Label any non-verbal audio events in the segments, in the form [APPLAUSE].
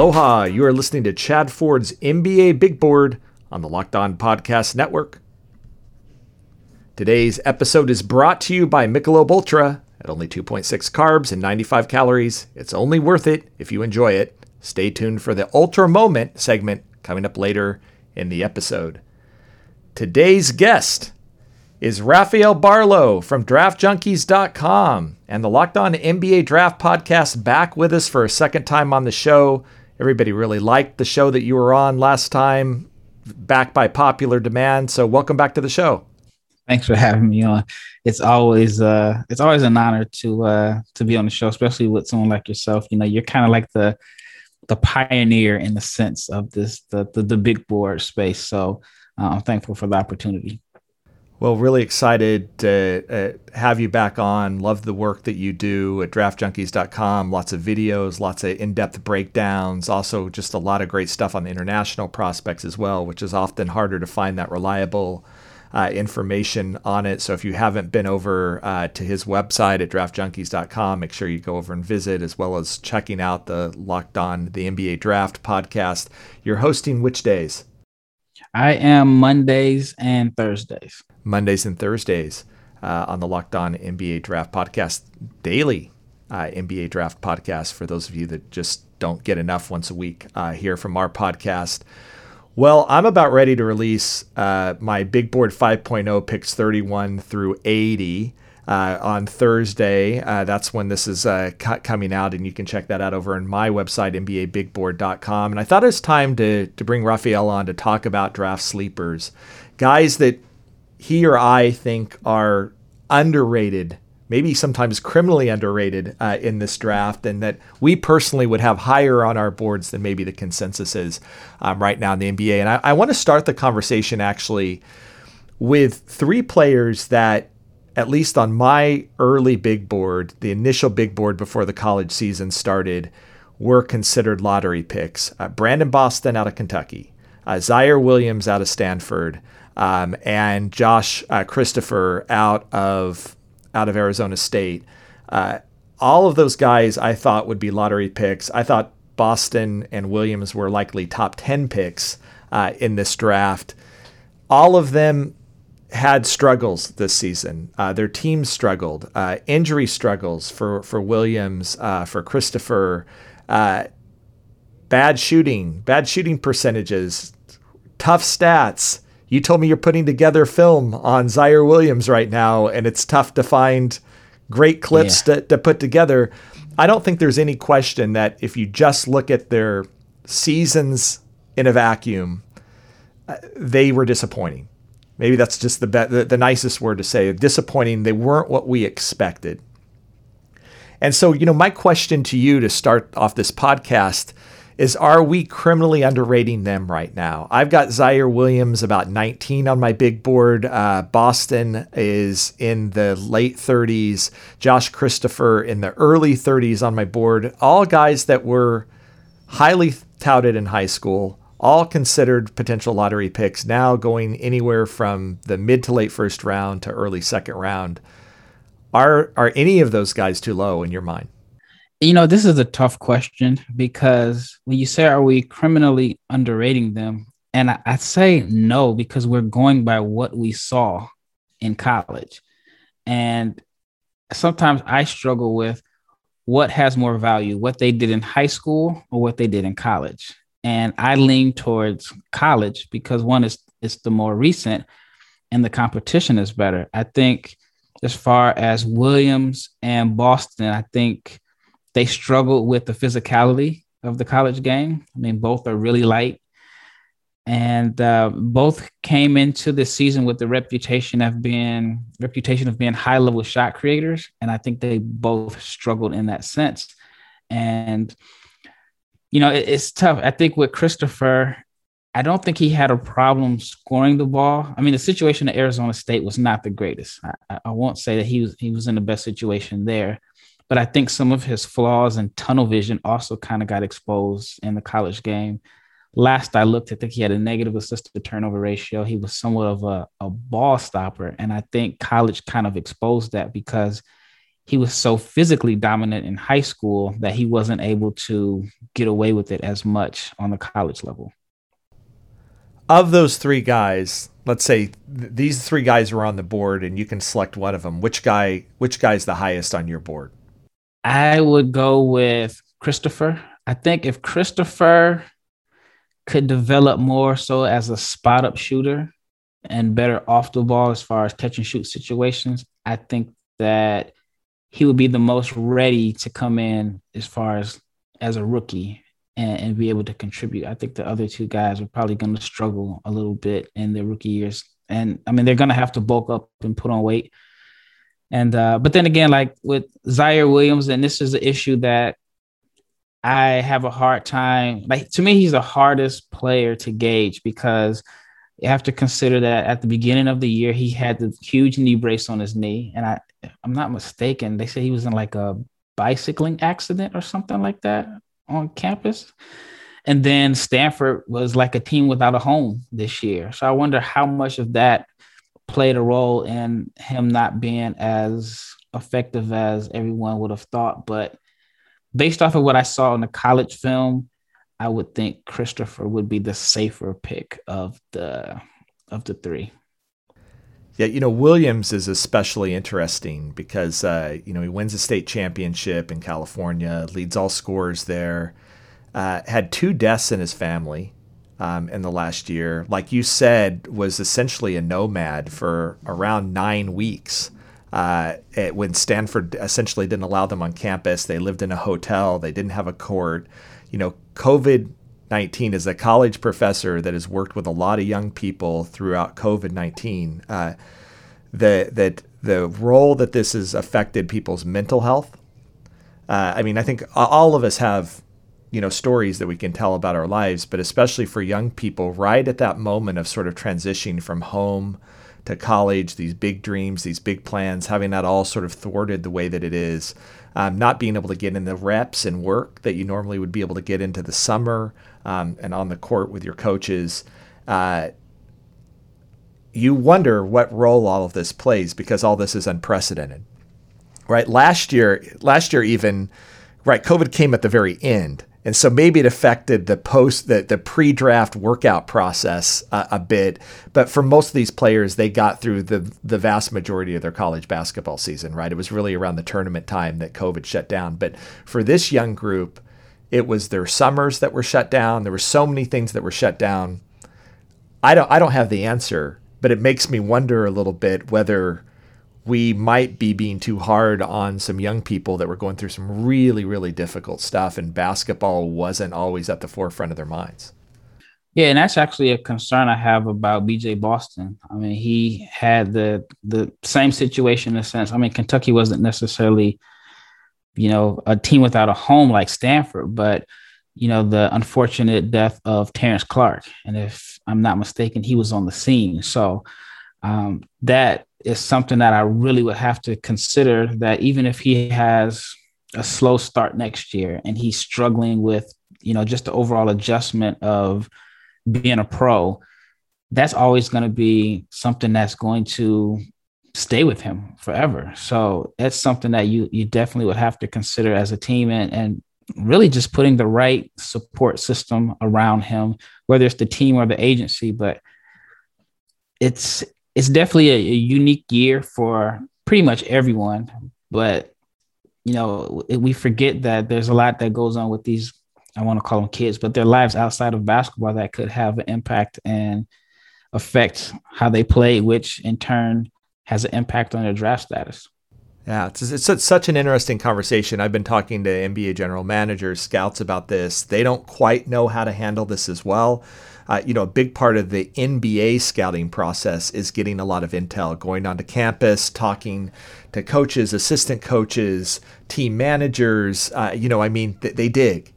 Aloha, you are listening to Chad Ford's NBA Big Board on the Locked On Podcast Network. Today's episode is brought to you by Michelob Ultra. At only 2.6 carbs and 95 calories, it's only worth it if you enjoy it. Stay tuned for the Ultra Moment segment coming up later in the episode. Today's guest is Rafael Barlowe from DraftJunkies.com and the Locked On NBA Draft Podcast back with us for a second time on the show. Everybody really liked the show that you were on last time, back by popular demand. So welcome back to the show. Thanks for having me on. It's always uh it's always an honor to uh to be on the show, especially with someone like yourself. You know, you're kind of like the the pioneer in the sense of this the the, the big board space. So uh, I'm thankful for the opportunity. Well, really excited to uh, have you back on. Love the work that you do at draftjunkies.com. Lots of videos, lots of in depth breakdowns. Also, just a lot of great stuff on the international prospects as well, which is often harder to find that reliable uh, information on it. So, if you haven't been over uh, to his website at draftjunkies.com, make sure you go over and visit, as well as checking out the Locked On, the NBA Draft podcast. You're hosting which days? I am Mondays and Thursdays. Mondays and Thursdays uh, on the Locked On NBA Draft Podcast daily uh, NBA Draft Podcast for those of you that just don't get enough once a week uh, here from our podcast. Well, I'm about ready to release uh, my Big Board 5.0 picks 31 through 80. Uh, on Thursday. Uh, that's when this is uh, coming out, and you can check that out over on my website, NBABigBoard.com. And I thought it was time to, to bring Rafael on to talk about draft sleepers, guys that he or I think are underrated, maybe sometimes criminally underrated uh, in this draft, and that we personally would have higher on our boards than maybe the consensus is um, right now in the NBA. And I, I want to start the conversation actually with three players that, at least on my early big board, the initial big board before the college season started, were considered lottery picks. Uh, Brandon Boston out of Kentucky, uh, Ziaire Williams out of Stanford um, and Josh uh, Christopher out of out of Arizona State. Uh, all of those guys I thought would be lottery picks. I thought Boston and Williams were likely top 10 picks uh, in this draft. All of them had struggles this season. Uh, their teams struggled, uh, injury struggles for, for Williams, uh, for Christopher, bad shooting, bad shooting percentages, tough stats you told me you're putting together film on Ziaire Williams right now, and it's tough to find great clips yeah. to, to put together. I don't think there's any question that if you just look at their seasons in a vacuum, uh, they were disappointing. Maybe that's just the, be- the the nicest word to say. Disappointing. They weren't what we expected. And so, you know, my question to you to start off this podcast is are we criminally underrating them right now? I've got Ziaire Williams about 19 on my big board. Uh, Boston is in the late 30s. Josh Christopher in the early 30s on my board. All guys that were highly touted in high school, all considered potential lottery picks, now going anywhere from the mid to late first round to early second round. Are are any of those guys too low in your mind? You know, this is a tough question because when you say, are we criminally underrating them? And I, I say no, because we're going by what we saw in college. And sometimes I struggle with what has more value, what they did in high school or what they did in college. And I lean towards college because one is it's the more recent and the competition is better. I think as far as Williams and Boston, I think they struggled with the physicality of the college game. I mean, both are really light. And uh, both came into this season with the reputation of being reputation of being high level shot creators, and I think they both struggled in that sense. And you know, it, it's tough. I think with Christopher, I don't think he had a problem scoring the ball. I mean, the situation at Arizona State was not the greatest. I, I won't say that he was he was in the best situation there, but I think some of his flaws and tunnel vision also kind of got exposed in the college game. Last I looked, I think he had a negative assist to turnover ratio. He was somewhat of a, a ball stopper. And I think college kind of exposed that because he was so physically dominant in high school that he wasn't able to get away with it as much on the college level. Of those three guys, let's say th- these three guys are on the board and you can select one of them. Which guy which guy's the highest on your board? I would go with Christopher. I think if Christopher could develop more so as a spot up shooter and better off the ball as far as catch and shoot situations, I think that he would be the most ready to come in as far as as a rookie and, and be able to contribute. I think the other two guys are probably going to struggle a little bit in their rookie years. And I mean, they're going to have to bulk up and put on weight. And, uh, but then again, like with Ziaire Williams, and this is an issue that I have a hard time. Like to me, he's the hardest player to gauge because you have to consider that at the beginning of the year he had the huge knee brace on his knee, and I, I'm not mistaken. They say he was in like a bicycling accident or something like that on campus. And then Stanford was like a team without a home this year. So I wonder how much of that played a role in him not being as effective as everyone would have thought. But based off of what I saw in the college film, I would think Christopher would be the safer pick of the of the three. Yeah, you know Williams is especially interesting because uh, you know he wins a state championship in California, leads all scorers there. Uh, had two deaths in his family um, in the last year. Like you said, was essentially a nomad for around nine weeks. Uh, it, when Stanford essentially didn't allow them on campus, they lived in a hotel. They didn't have a court. You know, COVID 19 is a college professor that has worked with a lot of young people throughout COVID 19. Uh, that that the role that this has affected people's mental health. Uh, I mean, I think all of us have, you know, stories that we can tell about our lives, but especially for young people, right at that moment of sort of transitioning from home to college, these big dreams, these big plans, having that all sort of thwarted the way that it is, um, not being able to get in the reps and work that you normally would be able to get into the summer um, and on the court with your coaches. Uh, you wonder what role all of this plays because all this is unprecedented. Right? Last year, last year even, right, COVID came at the very end. And so maybe it affected the post the, the pre-draft workout process uh, a bit, but for most of these players, they got through the the vast majority of their college basketball season. Right, it was really around the tournament time that COVID shut down. But for this young group, it was their summers that were shut down. There were so many things that were shut down. I don't I don't have the answer, but it makes me wonder a little bit whether we might be being too hard on some young people that were going through some really really difficult stuff and basketball wasn't always at the forefront of their minds. Yeah, and that's actually a concern I have about BJ Boston. I mean, he had the the same situation in a sense. I mean, Kentucky wasn't necessarily you know, a team without a home like Stanford, but you know, the unfortunate death of Terrence Clark, And if I'm not mistaken, he was on the scene. So um, that is something that I really would have to consider that even if he has a slow start next year and he's struggling with, you know, just the overall adjustment of being a pro, that's always going to be something that's going to stay with him forever. So that's something that you you definitely would have to consider as a team and and really just putting the right support system around him, whether it's the team or the agency. But it's it's definitely a, a unique year for pretty much everyone. But you know, we forget that there's a lot that goes on with these. I want to call them kids, but their lives outside of basketball that could have an impact and affect how they play, which in turn has an impact on their draft status. Yeah, it's, it's such an interesting conversation. I've been talking to NBA general managers, scouts about this. They don't quite know how to handle this as well. Uh, you know, a big part of the NBA scouting process is getting a lot of intel, going onto campus, talking to coaches, assistant coaches, team managers. Uh, you know, I mean, th- they dig.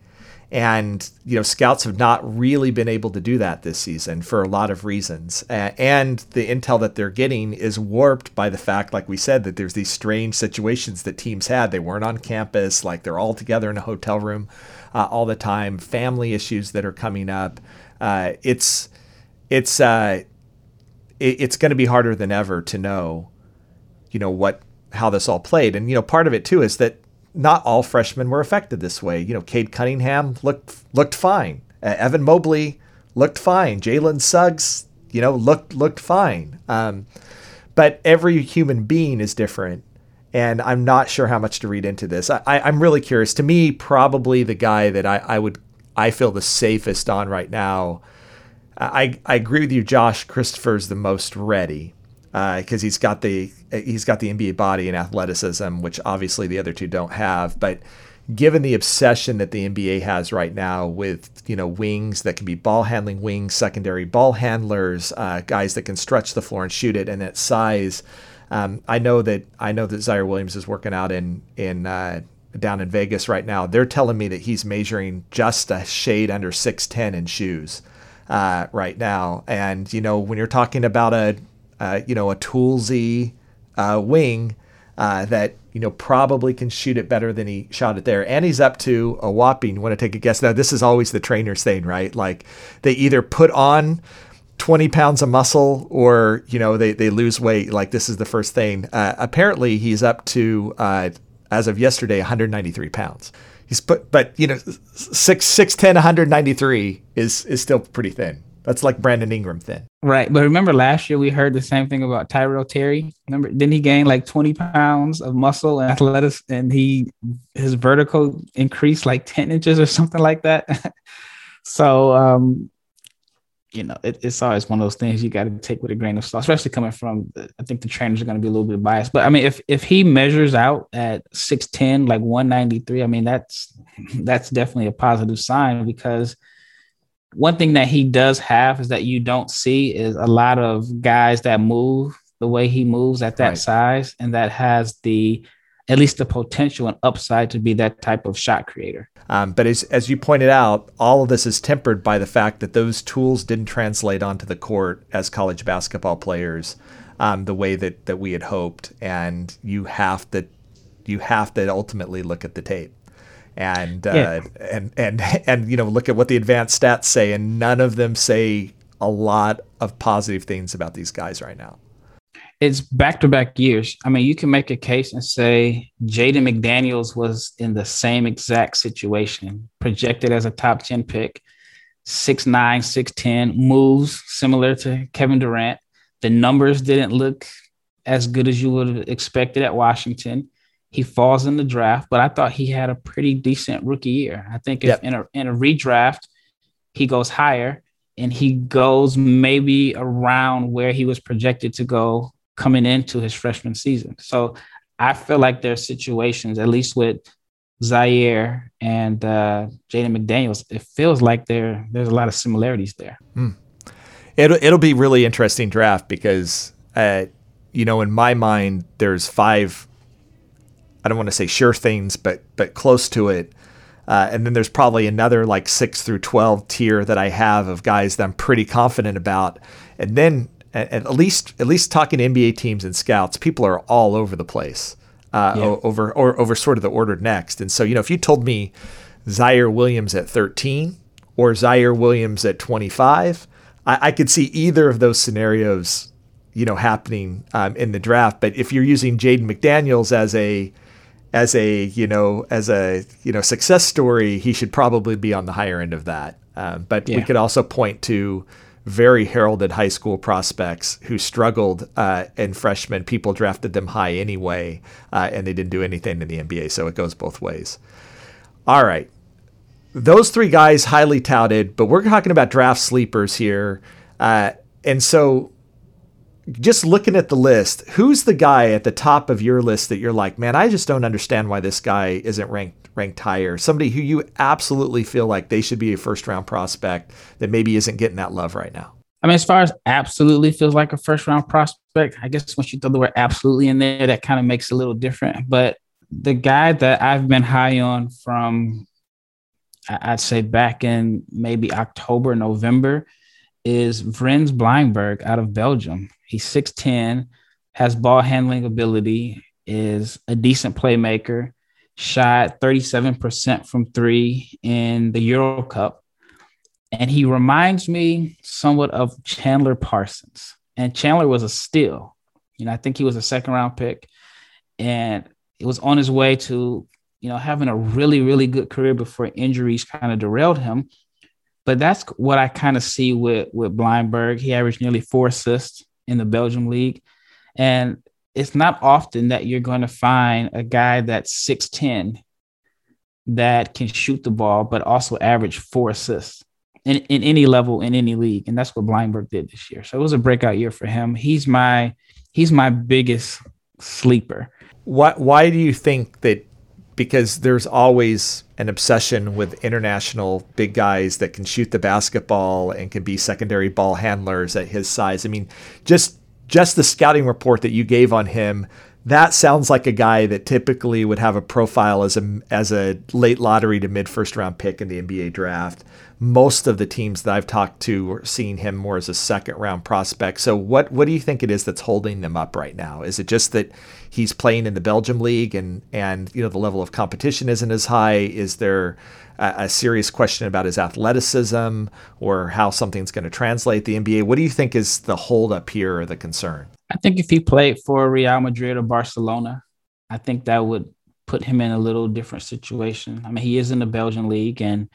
And, you know, scouts have not really been able to do that this season for a lot of reasons. and the intel that they're getting is warped by the fact, like we said, that there's these strange situations that teams had. They weren't on campus, like they're all together in a hotel room uh, all the time, family issues that are coming up. Uh, it's, it's, uh, it, it's going to be harder than ever to know, you know, what how this all played. And you know, part of it too is that not all freshmen were affected this way. You know, Cade Cunningham looked looked fine. Uh, Evan Mobley looked fine. Jalen Suggs, you know, looked looked fine. Um, but every human being is different, and I'm not sure how much to read into this. I, am really curious. To me, probably the guy that I, I would I feel the safest on right now. I I agree with you, Josh. Christopher's the most ready because uh, he's got the he's got the NBA body and athleticism, which obviously the other two don't have. But given the obsession that the NBA has right now with you know wings that can be ball handling wings, secondary ball handlers, uh, guys that can stretch the floor and shoot it, and at size, um, I know that I know that Ziaire Williams is working out in in uh, down in Vegas right now. They're telling me that he's measuring just a shade under six ten in shoes. Uh, right now, and you know when you're talking about a uh, you know, a toolsy uh, wing uh, that you know probably can shoot it better than he shot it there. And he's up to a whopping. Want to take a guess? Now this is always the trainer's thing, right? Like they either put on 20 pounds of muscle or you know they, they lose weight like this is the first thing uh, apparently he's up to uh, as of yesterday 193 pounds he's put but you know 6 6 10 193 is is still pretty thin that's like Brandon Ingram thin. Right. But remember last year we heard the same thing about Tyrell Terry. Remember, didn't he gain like 20 pounds of muscle and athletics and he his vertical increased like 10 inches or something like that? [LAUGHS] so um you know, it, it's always one of those things you got to take with a grain of salt, especially coming from. I think the trainers are going to be a little bit biased, but I mean, if if he measures out at six ten, like one ninety three, I mean, that's [LAUGHS] that's definitely a positive sign because one thing that he does have is that you don't see is a lot of guys that move the way he moves at that right. size and that has the at least the potential and upside to be that type of shot creator. Um, but as, as you pointed out, all of this is tempered by the fact that those tools didn't translate onto the court as college basketball players um, the way that, that we had hoped. And you have to you have to ultimately look at the tape and uh, yeah. and and and you know look at what the advanced stats say, and none of them say a lot of positive things about these guys right now. It's back to back years. I mean, you can make a case and say Jaden McDaniels was in the same exact situation, projected as a top 10 pick, 6'9, 6'10, moves similar to Kevin Durant. The numbers didn't look as good as you would have expected at Washington he falls in the draft, but I thought he had a pretty decent rookie year. I think if yep. in a in a redraft, he goes higher and he goes maybe around where he was projected to go coming into his freshman season. So I feel like there are situations, at least with Ziaire and uh, Jaden McDaniels, it feels like there there's a lot of similarities there. Mm. It'll it'll be really interesting draft because uh, you know in my mind there's five I don't want to say sure things, but but close to it. Uh, and then there's probably another like six through twelve tier that I have of guys that I'm pretty confident about. And then at, least at least talking to NBA teams and scouts, people are all over the place uh, yeah. over or over sort of the ordered next. And so you know if you told me Ziaire Williams at 13 or Ziaire Williams at 25, I, I could see either of those scenarios you know happening um, in the draft. But if you're using Jaden McDaniels as a as a you know as a you know success story, he should probably be on the higher end of that. Um, but yeah. we could also point to very heralded high school prospects who struggled uh, in freshmen. People drafted them high anyway, uh, and they didn't do anything in the NBA. So it goes both ways. All right, those three guys highly touted, but we're talking about draft sleepers here, uh, and so just looking at the list, who's the guy at the top of your list that you're like, man, I just don't understand why this guy isn't ranked ranked higher? Somebody who you absolutely feel like they should be a first round prospect that maybe isn't getting that love right now. I mean, as far as absolutely feels like a first round prospect, I guess once you throw the word absolutely in there, that kind of makes it a little different. But the guy that I've been high on from, I'd say back in maybe October, November, is Vrenz Bleijenbergh out of Belgium. He's 6'10, has ball handling ability, is a decent playmaker, shot 37% from three in the Euro Cup. And he reminds me somewhat of Chandler Parsons. And Chandler was a steal. You know, I think he was a second round pick. and it was on his way to, you know, having a really, really good career before injuries kind of derailed him. But that's what I kind of see with with Bleijenbergh. He averaged nearly four assists in the Belgium league, and it's not often that you're going to find a guy that's 6'10 that can shoot the ball, but also average four assists in, in any level in any league. And that's what Bleijenbergh did this year. So it was a breakout year for him. He's my he's my biggest sleeper. Why why do you think that because there's always an obsession with international big guys that can shoot the basketball and can be secondary ball handlers at his size. I mean, just just the scouting report that you gave on him that sounds like a guy that typically would have a profile as a as a late lottery to mid first round pick in the NBA draft. Most of the teams that I've talked to are seeing him more as a second round prospect. So what what do you think it is that's holding them up right now? Is it just that he's playing in the Belgium league and and you know the level of competition isn't as high? Is there a, a serious question about his athleticism or how something's going to translate the NBA? What do you think is the holdup here or the concern? I think if he played for Real Madrid or Barcelona, I think that would put him in a little different situation. I mean, he is in the Belgian league and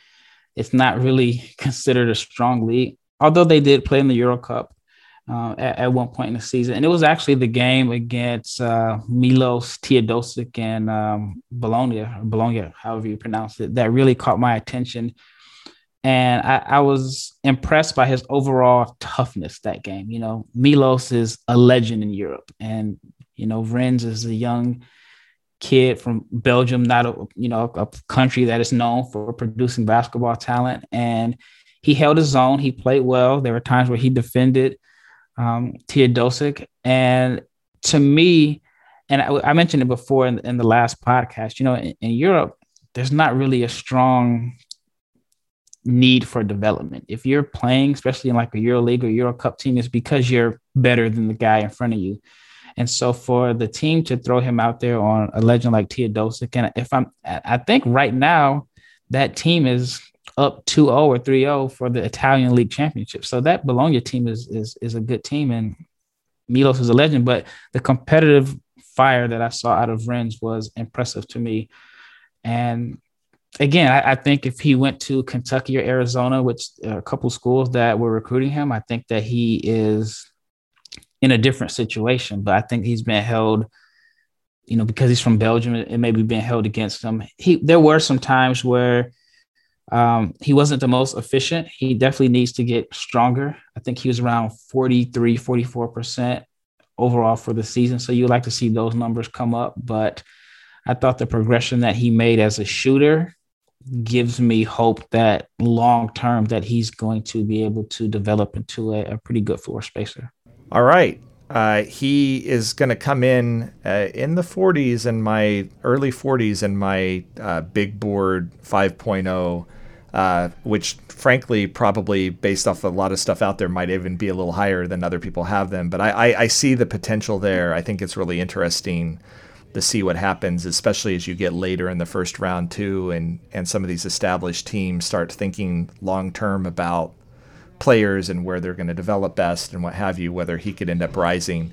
it's not really [LAUGHS] considered a strong league, although they did play in the Euro Cup uh, at, at, one point in the season. And it was actually the game against uh, Milos Teodosic and um, Bologna, Bologna, however you pronounce it, that really caught my attention and I, I, was impressed by his overall toughness that game. You know, Milos is a legend in Europe, and you know, Rennes is a young kid from Belgium, not a you know a country that is known for producing basketball talent. And he held his own. He played well. There were times where he defended um, Teodosic, and to me, and I, I mentioned it before in, in, the last podcast. You know, in, in Europe, there's not really a strong need for development. If you're playing, especially in like a Euro League or Euro Cup team, it's because you're better than the guy in front of you. And so for the team to throw him out there on a legend like Tia Teodosic, and if I'm, I think right now that team is up 2-0 or 3-0 for the Italian League Championship. So that Bologna team is is is a good team, and Milos is a legend. But the competitive fire that I saw out of Rennes was impressive to me. And again, I, I, think if he went to Kentucky or Arizona, which a couple schools that were recruiting him, I think that he is in a different situation. But I think he's been held, you know, because he's from Belgium, it, it may be being held against him. He there were some times where um, he wasn't the most efficient. He definitely needs to get stronger. I think he was around 43, 44% overall for the season. So you like to see those numbers come up. But I thought the progression that he made as a shooter gives me hope that long term that he's going to be able to develop into a, a pretty good floor spacer. All right. Uh, he is going to come in uh, in the 40s and my early 40s in my uh, big board 5.0, uh, which frankly, probably based off a lot of stuff out there, might even be a little higher than other people have them. But I, I, I see the potential there. I think it's really interesting to see what happens, especially as you get later in the first round too, and and some of these established teams start thinking long term about players and where they're going to develop best and what have you, whether he could end up rising.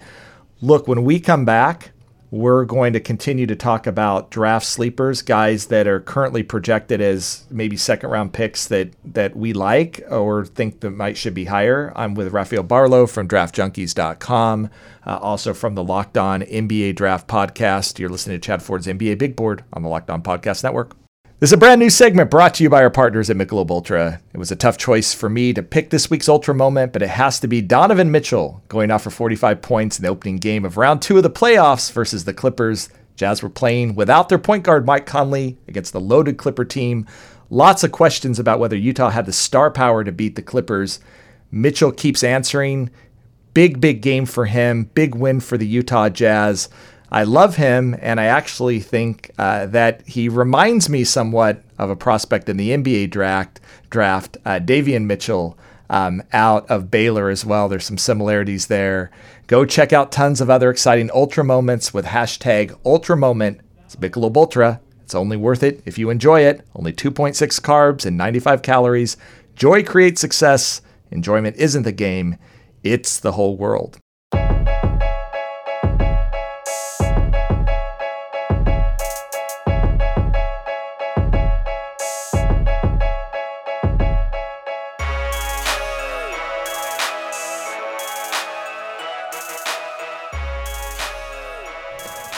Look, when we come back, we're going to continue to talk about draft sleepers, guys that are currently projected as maybe second round picks that that we like or think that might should be higher. I'm with Rafael Barlowe from draftjunkies.com, uh, also from the Locked On NBA Draft Podcast. You're listening to Chad Ford's NBA Big Board on the Locked On Podcast Network. This is a brand new segment brought to you by our partners at Michelob Ultra. It was a tough choice for me to pick this week's Ultra moment, but it has to be Donovan Mitchell going off for 45 points in the opening game of round two of the playoffs versus the Clippers. Jazz were playing without their point guard Mike Conley against the loaded Clipper team. Lots of questions about whether Utah had the star power to beat the Clippers. Mitchell keeps answering. Big, big game for him. Big win for the Utah Jazz. I love him, and I actually think uh, that he reminds me somewhat of a prospect in the NBA draft. Draft uh, Davion Mitchell um, out of Baylor as well. There's some similarities there. Go check out tons of other exciting Ultra moments with hashtag Ultra Moment. It's Michelob Ultra. It's only worth it if you enjoy it. Only 2.6 carbs and 95 calories. Joy creates success. Enjoyment isn't the game; it's the whole world.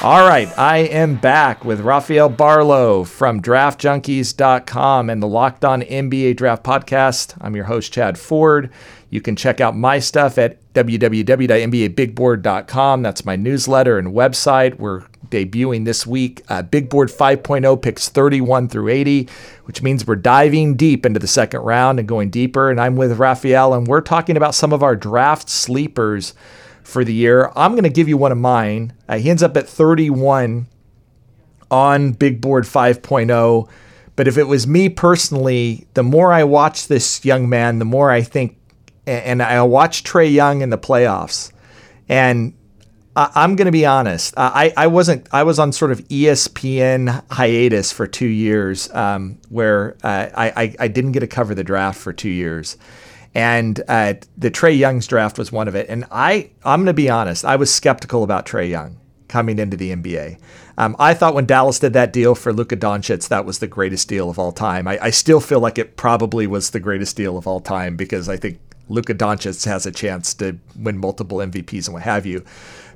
All right, I am back with Rafael Barlowe from draftjunkies.com and the Locked On NBA Draft Podcast. I'm your host, Chad Ford. You can check out my stuff at www.nbabigboard.com. That's my newsletter and website. We're debuting this week. Uh, Big Board 5.0 picks 31 through 80, which means we're diving deep into the second round and going deeper. And I'm with Rafael, and we're talking about some of our draft sleepers for the year. I'm going to give you one of mine. Uh, he ends up at 31 on Big Board 5.0. But if it was me personally, the more I watch this young man, the more I think, and I watch Trae Young in the playoffs, and I'm going to be honest. I, I wasn't. I was on sort of ESPN hiatus for two years, um, where uh, I, I didn't get to cover the draft for two years, and uh, the Trae Young's draft was one of it. And I, I'm going to be honest, I was skeptical about Trae Young coming into the NBA. Um, I thought when Dallas did that deal for Luka Doncic, that was the greatest deal of all time. I, I still feel like it probably was the greatest deal of all time because I think Luka Doncic has a chance to win multiple MVPs and what have you.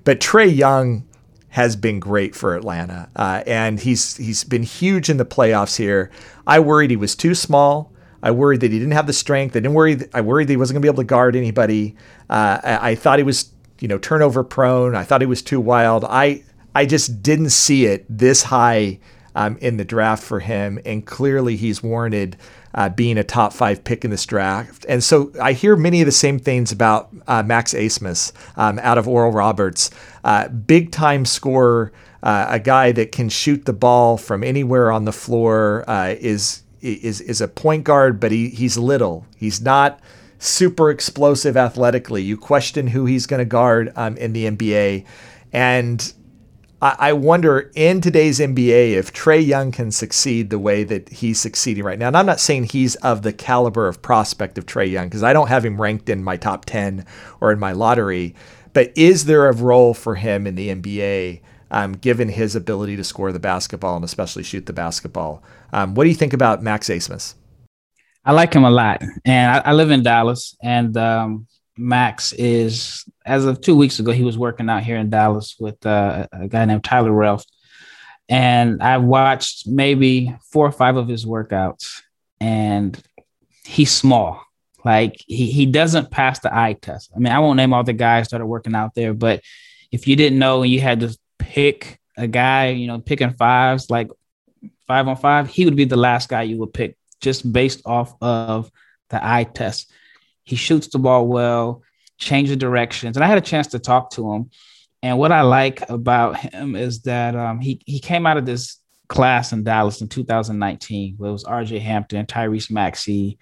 But Trae Young has been great for Atlanta, uh, and he's he's been huge in the playoffs here. I worried he was too small. I worried that he didn't have the strength. I didn't worry. I worried that he wasn't going to be able to guard anybody. Uh, I, I, thought he was, you know, turnover prone. I thought he was too wild. I I just didn't see it this high um, in the draft for him, and clearly he's warranted uh, being a top five pick in this draft. And so I hear many of the same things about uh, Max Abmas um, out of Oral Roberts, uh, big time scorer. Uh, a guy that can shoot the ball from anywhere on the floor uh, is is is a point guard, but he he's little. He's not super explosive athletically. You question who he's going to guard um, in the NBA, and I, I wonder in today's NBA if Trae Young can succeed the way that he's succeeding right now. And I'm not saying he's of the caliber of prospect of Trae Young because I don't have him ranked in my top ten or in my lottery. But is there a role for him in the NBA? Um, given his ability to score the basketball and especially shoot the basketball. Um, what do you think about Max Abmas? I like him a lot, and I, I live in Dallas, and um, Max is as of two weeks ago he was working out here in Dallas with uh, a guy named Tyler Relf, and I watched maybe four or five of his workouts, and he's small. Like he he doesn't pass the eye test. I mean, I won't name all the guys that are working out there, but if you didn't know and you had to pick a guy, you know, picking fives like five on five, he would be the last guy you would pick just based off of the eye test. He shoots the ball well, changes directions. And I had a chance to talk to him. And what I like about him is that um, he, he came out of this class in Dallas in 2019, where it was RJ Hampton, Tyrese Maxey.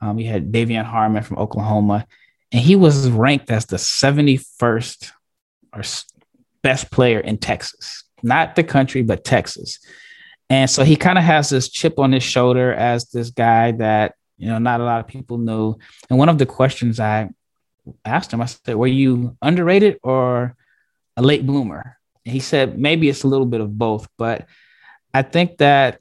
Um, you had De'Vion Harmon from Oklahoma. And he was ranked as the 71st or best player in Texas, not the country, but Texas. And so he kind of has this chip on his shoulder as this guy that, you know, not a lot of people know. And one of the questions I asked him, I said, Were you underrated or a late bloomer? And he said, Maybe it's a little bit of both, but I think that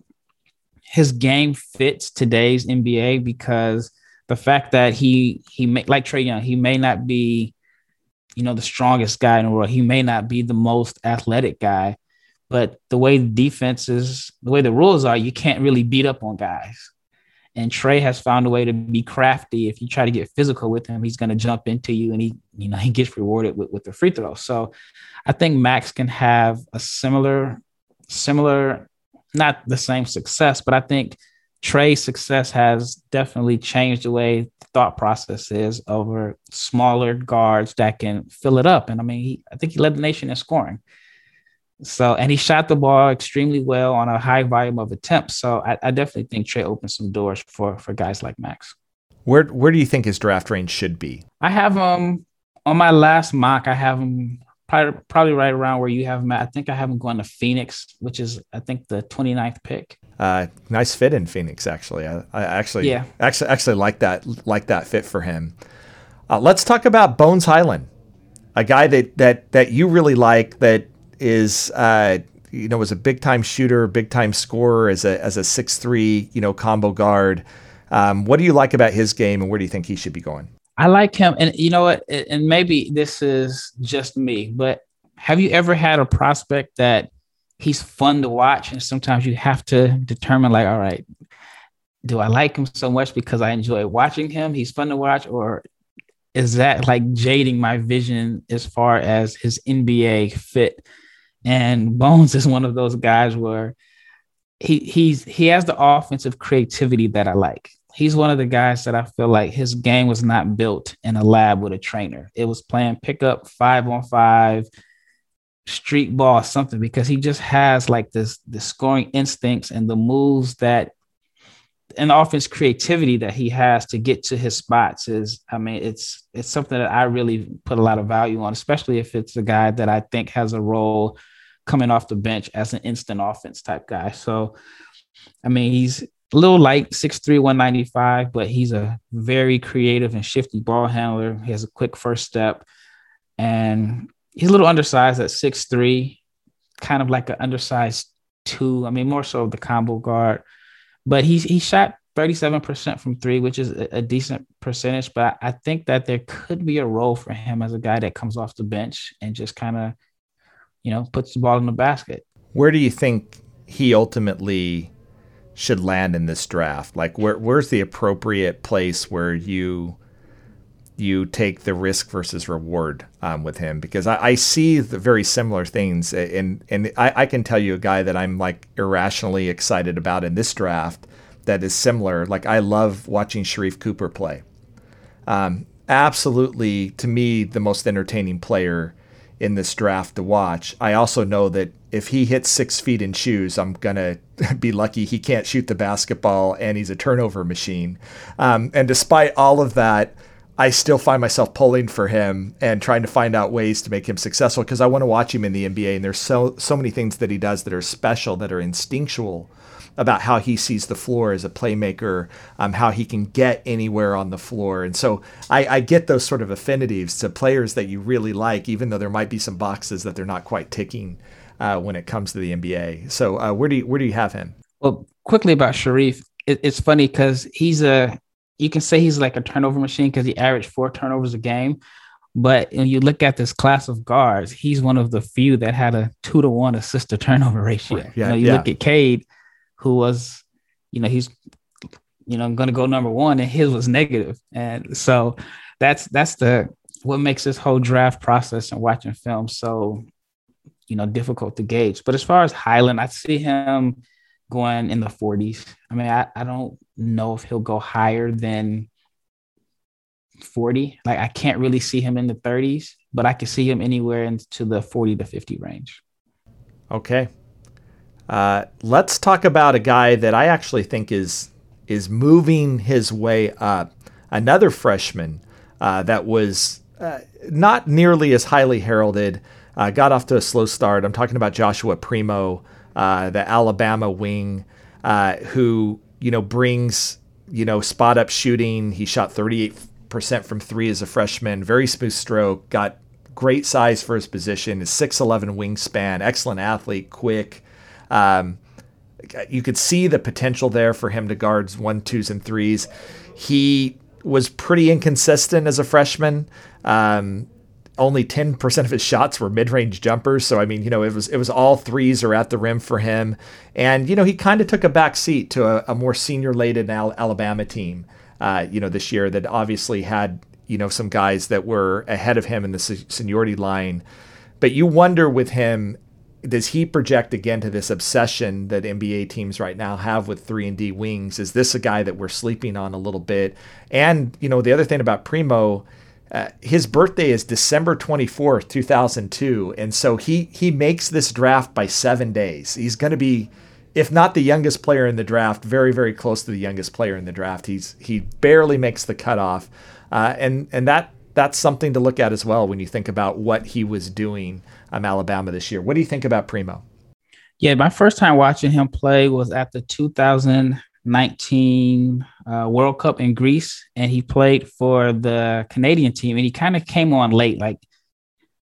his game fits today's NBA because the fact that he he may like Trae Young, he may not be you know, the strongest guy in the world. He may not be the most athletic guy, but the way the defenses, the way the rules are, you can't really beat up on guys. And Trae has found a way to be crafty. If you try to get physical with him, he's going to jump into you, and he, you know, [LAUGHS] he gets rewarded with, with the free throw. So, I think Max can have a similar, similar, not the same success, but I think Trae's success has definitely changed the way thought process is over smaller guards that can fill it up. And I mean, he, I think he led the nation in scoring. So, and he shot the ball extremely well on a high volume of attempts. So, I, I definitely think Trae opened some doors for for guys like Max. Where where do you think his draft range should be? I have him um, on my last mock. I have him probably, probably right around where you have him at. I think I have him going to Phoenix, which is I think the 29th pick. Uh, nice fit in Phoenix, actually. I, I actually, yeah. actually, actually like that, like that fit for him. Uh, let's talk about Bones Hyland, a guy that that that you really like. That is, uh, you know, was a big time shooter, big time scorer as a as a six three, you know, combo guard. Um, what do you like about his game, and where do you think he should be going? I like him, and you know what? And maybe this is just me, but have you ever had a prospect that he's fun to watch and sometimes you have to determine like all right do i like him so much because i enjoy watching him? He's fun to watch or is that like jading my vision as far as his nba fit? And bones [LAUGHS] is one of those guys where he he's he has the offensive creativity that i like. He's one of the guys that i feel like his game was not built in a lab with a trainer. It was playing pickup five on five street ball something because he just has like this the scoring instincts and the moves that and offense creativity that he has to get to his spots is I mean it's it's something that I really put a lot of value on especially if it's a guy that I think has a role coming off the bench as an instant offense type guy. So I mean he's a little light 6'3 195 but he's a very creative and shifty ball handler. He has a quick first step and he's a little undersized at six three, kind of like an undersized two. I mean, more so the combo guard, but he's he shot 37% from three, which is a, a decent percentage. But I think that there could be a role for him as a guy that comes off the bench and just kind of, you know, puts the ball in the basket. Where do you think he ultimately should land in this draft? Like, where where's the appropriate place where you you take the risk versus reward um, with him because I, I, see the very similar things and and I, I, can tell you a guy that I'm like irrationally excited about in this draft that is similar. Like I love watching Sharife Cooper play. Um, absolutely, to me, the most entertaining player in this draft to watch. I also know that if he hits six feet in shoes, I'm gonna [LAUGHS] be lucky he can't shoot the basketball and he's a turnover machine. Um, and despite all of that I still find myself pulling for him and trying to find out ways to make him successful because I want to watch him in the NBA. And there's so so many things that he does that are special, that are instinctual about how he sees the floor as a playmaker, um, how he can get anywhere on the floor. And so I, I, get those sort of affinities to players that you really like, even though there might be some boxes that they're not quite ticking uh, when it comes to the NBA. So uh, where do you, where do you have him? Well, quickly about Sharife, it, it's funny because he's a you can say he's like a turnover machine because he averaged four turnovers a game. But when you look at this class of guards, he's one of the few that had a two to one assist to turnover ratio. Yeah, you, know, you yeah. look at Cade, who was, you know, he's, you know, going to go number one, and his was negative. And so that's that's the what makes this whole draft process and watching film so, you know, difficult to gauge. But as far as Hyland, I see him going in the 40s. I mean, I, I don't know if he'll go higher than 40. Like I can't really see him in the 30s, but I can see him anywhere into the 40 to 50 range. Okay. Uh, let's talk about a guy that I actually think is is moving his way up. Another freshman uh, that was uh, not nearly as highly heralded, uh, got off to a slow start. I'm talking about Joshua Primo, uh, the Alabama wing, uh, who you know brings you know spot up shooting. He shot 38% from three as a freshman. Very smooth stroke. Got great size for his position. His 6'11 wingspan. Excellent athlete. Quick. Um, you could see the potential there for him to guard one, twos, and threes. He was pretty inconsistent as a freshman. Um, only 10% of his shots were mid-range jumpers. So i mean you know it was it was all threes or at the rim for him. And you know he kind of took a back seat to a, a more senior laden alabama team uh, you know this year that obviously had you know some guys that were ahead of him in the seniority line. But you wonder with him does he project again to this obsession that NBA teams right now have with 3 and D wings? Is this a guy that we're sleeping on a little bit? And you know the other thing about Primo uh, his birthday is December 24th, 2002. And so he, he makes this draft by seven days. He's going to be, if not the youngest player in the draft, very, very close to the youngest player in the draft. He's, he barely makes the cutoff. Uh, and, and that, that's something to look at as well when you think about what he was doing um, Alabama this year. What do you think about Primo? Yeah, my first time watching him play was at the 2000 19 uh, World Cup in Greece, and he played for the Canadian team. And he kind of came on late. Like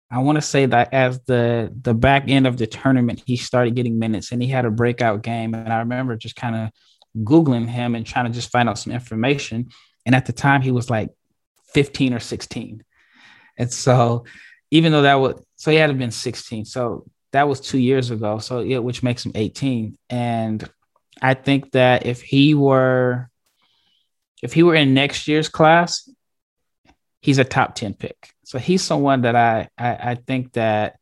I want to say that as the the back end of the tournament, he started getting minutes, and he had a breakout game. And I remember just kind of googling him and trying to just find out some information. And at the time, he was like 15 or 16, and so even though that was so he had been 16. So that was two years ago. So yeah, which makes him 18. And I think that if he were if he were in next year's class, he's a top 10 pick. So he's someone that I I, I think that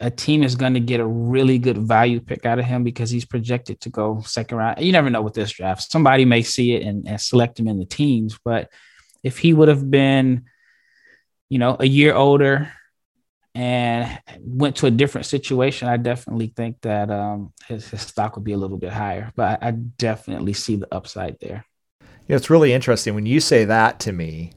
a team is going to get a really good value pick out of him because he's projected to go second round. You never know with this draft. Somebody may see it and, and select him in the teams, but if he would have been, you know, a year older and went to a different situation, I definitely think that um, his, his stock would be a little bit higher. But I, I definitely see the upside there. Yeah, it's really interesting when you say that to me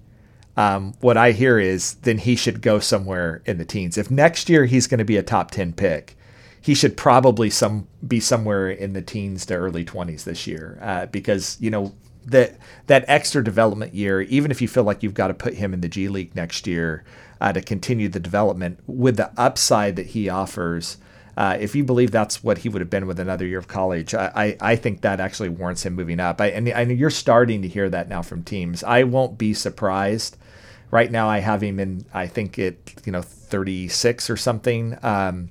um, what I hear is then he should go somewhere in the teens. If next year he's going to be a top 10 pick, he should probably some be somewhere in the teens to early 20s this year uh, because, you know, that that extra development year, even if you feel like you've got to put him in the G League next year uh, to continue the development with the upside that he offers, uh, if you believe that's what he would have been with another year of college, I, I, I think that actually warrants him moving up. I, and know you're starting to hear that now from teams. I won't be surprised Right now, I have him in, I think it, you know, 36 or something. Um,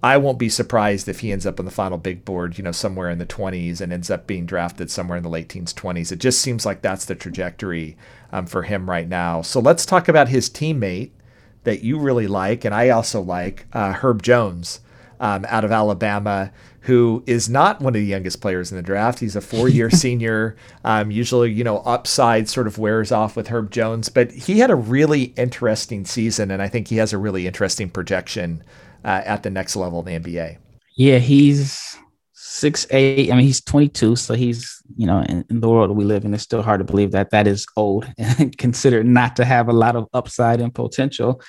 I won't be surprised if he ends up on the final big board, you know, somewhere in the 20s and ends up being drafted somewhere in the late teens, 20s. It just seems like that's the trajectory um, for him right now. So let's talk about his teammate that you really like, and I also like, uh, Herb Jones um, out of Alabama who is not one of the youngest players in the draft. He's a four-year [LAUGHS] senior. Um, usually, you know, upside sort of wears off with Herb Jones, but he had a really interesting season, and I think he has a really interesting projection uh, at the next level in the NBA. Yeah, he's six eight. I mean, he's 22, so he's you know in, in, the world we live in, it's still hard to believe that that is old [LAUGHS] and considered not to have a lot of upside and potential.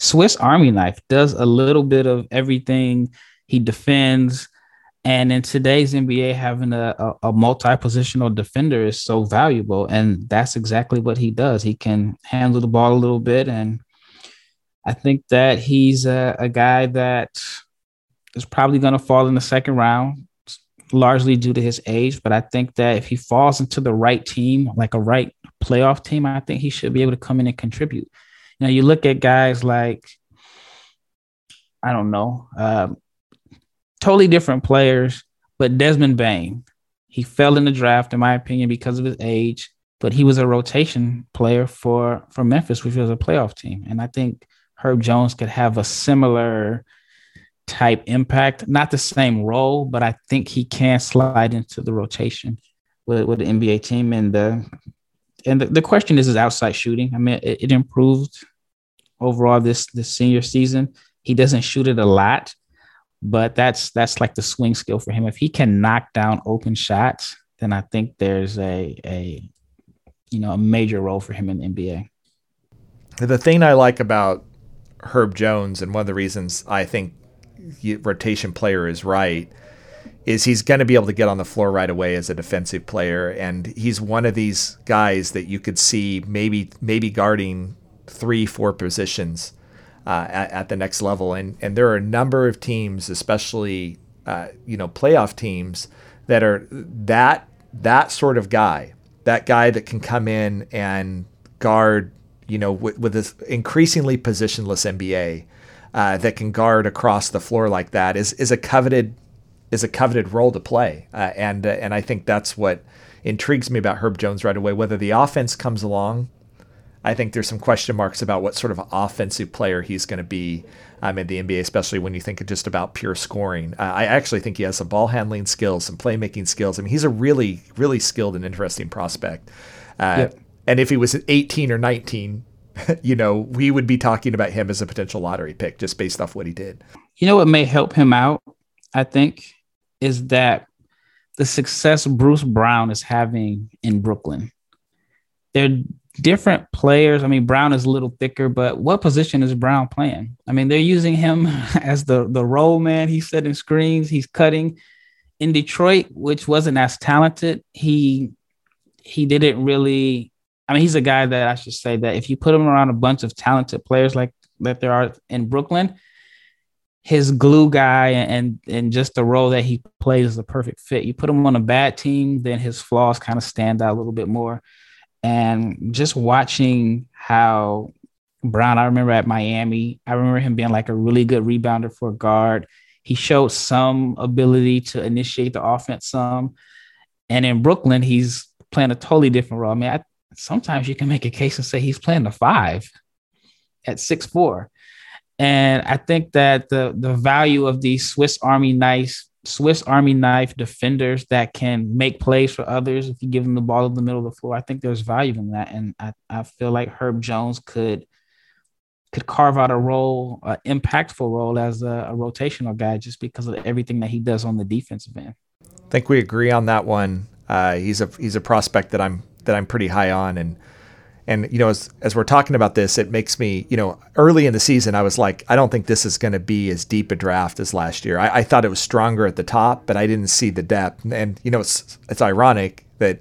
Swiss Army knife does a little bit of everything. He defends and in today's NBA, having a, a, a multi positional defender is so valuable. And that's exactly what he does. He can handle the ball a little bit. And I think that he's a, a guy that is probably going to fall in the second round, largely due to his age. But I think that if he falls into the right team, like a right playoff team, I think he should be able to come in and contribute. You know, you look at guys like, I don't know, um, totally different players. But Desmond Bane, he fell in the draft, in my opinion, because of his age. But he was a rotation player for for Memphis, which was a playoff team. And I think Herb Jones could have a similar type impact, not the same role, but I think he can slide into the rotation with, with the NBA team. And the and the, the question is his outside shooting. I mean, it, it improved overall this this senior season. He doesn't shoot it a lot, but that's that's like the swing skill for him. If he can knock down open shots, then I think there's a a you know a major role for him in the NBA. The thing I like about Herb Jones, and one of the reasons I think rotation player is right, is he's going to be able to get on the floor right away as a defensive player, and he's one of these guys that you could see maybe maybe guarding three, four positions uh, at, at, the next level. And and there are a number of teams, especially uh, you know playoff teams, that are that that sort of guy, that guy that can come in and guard, you know, with, with this increasingly positionless NBA. Uh, that can guard across the floor like that is is a coveted is a coveted role to play, uh, and uh, and I think that's what intrigues me about Herb Jones right away. Whether the offense comes along I think there's some question marks about what sort of offensive player he's going to be um, in the NBA, especially when you think just about pure scoring. Uh, I actually think he has some ball handling skills, some playmaking skills. I mean, he's a really, really skilled and interesting prospect. Uh, yep. And if he was 18 or 19, [LAUGHS] you know, we would be talking about him as a potential lottery pick just based off what he did. You know what may help him out, I think, is that the success Bruce Brown is having in Brooklyn. They're different players. I mean, Brown is a little thicker, but what position is Brown playing? I mean, they're using him [LAUGHS] as the the roll man. He's setting screens. He's cutting. In Detroit, which wasn't as talented, he he didn't really. I mean, he's a guy that I should say that if you put him around a bunch of talented players like that there are in Brooklyn, his glue guy and and just the role that he plays is a perfect fit. You put him on a bad team, then his flaws kind of stand out a little bit more and just watching how Brown, I remember at Miami, I remember him being like a really good rebounder for a guard. He showed some ability to initiate the offense some. And in Brooklyn, he's playing a totally different role. I mean, I, sometimes you can make a case and say he's playing the five at six four. And I think that the the value of these Swiss Army knife Swiss Army knife defenders that can make plays for others if you give them the ball in the middle of the floor, I think there's value in that. And I, I feel like Herb Jones could could carve out a role, an impactful role as a, a rotational guy just because of everything that he does on the defensive end. I think we agree on that one. Uh, he's a he's a prospect that I'm that I'm pretty high on, and and you know as as we're talking about this, it makes me you know early in the season I was like I don't think this is going to be as deep a draft as last year. I, I, thought it was stronger at the top, but I didn't see the depth. And you know it's it's ironic that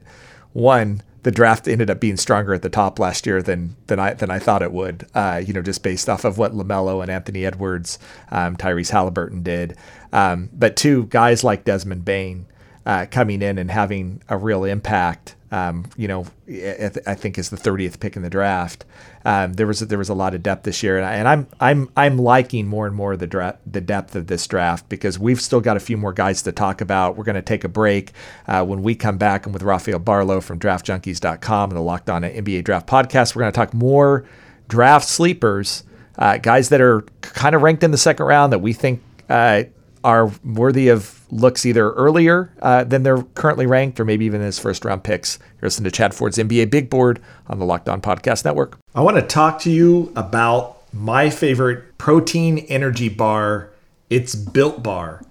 one the draft ended up being stronger at the top last year than than I than I thought it would. Uh, you know, just based off of what Lamelo and Anthony Edwards, um, Tyrese Halliburton did. Um, but two guys like Desmond Bane uh, coming in and having a real impact. Um, you know, I think is the 30th pick in the draft. Um, there was there was a lot of depth this year, and, I, and I'm I'm I'm liking more and more the dra- the depth of this draft because we've still got a few more guys to talk about. We're going to take a break uh, when we come back, and with Rafael Barlowe from DraftJunkies.com and the Locked On NBA Draft podcast, we're going to talk more draft sleepers, uh, guys that are kind of ranked in the second round that we think uh, are worthy of looks either earlier uh, than they're currently ranked or maybe even as first round picks. You're listening to Chad Ford's NBA Big Board on the Locked On Podcast Network. I want to talk to you about my favorite protein energy bar. It's Built Bar.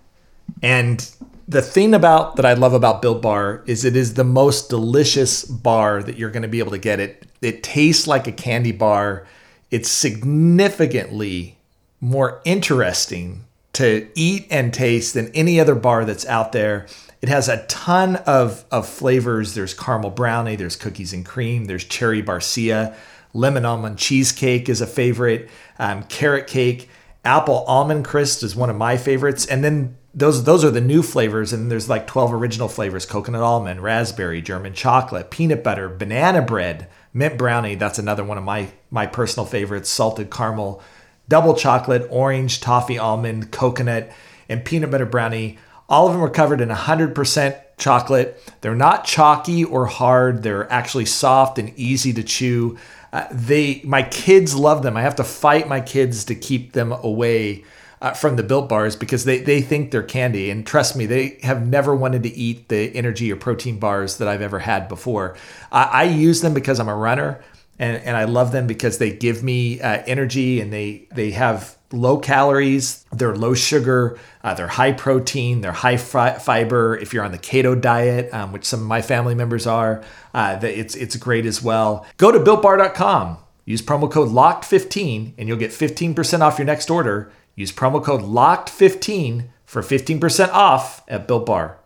And the thing about that I love about Built Bar is it is the most delicious bar that you're going to be able to get. It it tastes like a candy bar. It's significantly more interesting to eat and taste than any other bar that's out there. It has a ton of, of flavors. There's caramel brownie, there's cookies and cream, there's cherry barcia, lemon almond cheesecake is a favorite, um, carrot cake, apple almond crisp is one of my favorites, and then those those are the new flavors, and there's like 12 original flavors: coconut almond, raspberry, German chocolate, peanut butter, banana bread, mint brownie. That's another one of my my personal favorites: salted caramel double chocolate, orange, toffee almond, coconut, and peanut butter brownie. All of them are covered in 100% chocolate. They're not chalky or hard. They're actually soft and easy to chew. Uh, they, my kids love them. I have to fight my kids to keep them away uh, from the built bars because they, they think they're candy. And trust me, they have never wanted to eat the energy or protein bars that I've ever had before. I, I use them because I'm a runner and, and I love them because they give me uh, energy and they they have low calories, they're low sugar, uh, they're high protein, they're high fi- fiber. If you're on the keto diet, um, which some of my family members are, uh, it's it's great as well. Go to builtbar.com. Use promo code LOCKED15 and you'll get 15% off your next order. Use promo code LOCKED15 for 15% off at Built Bar.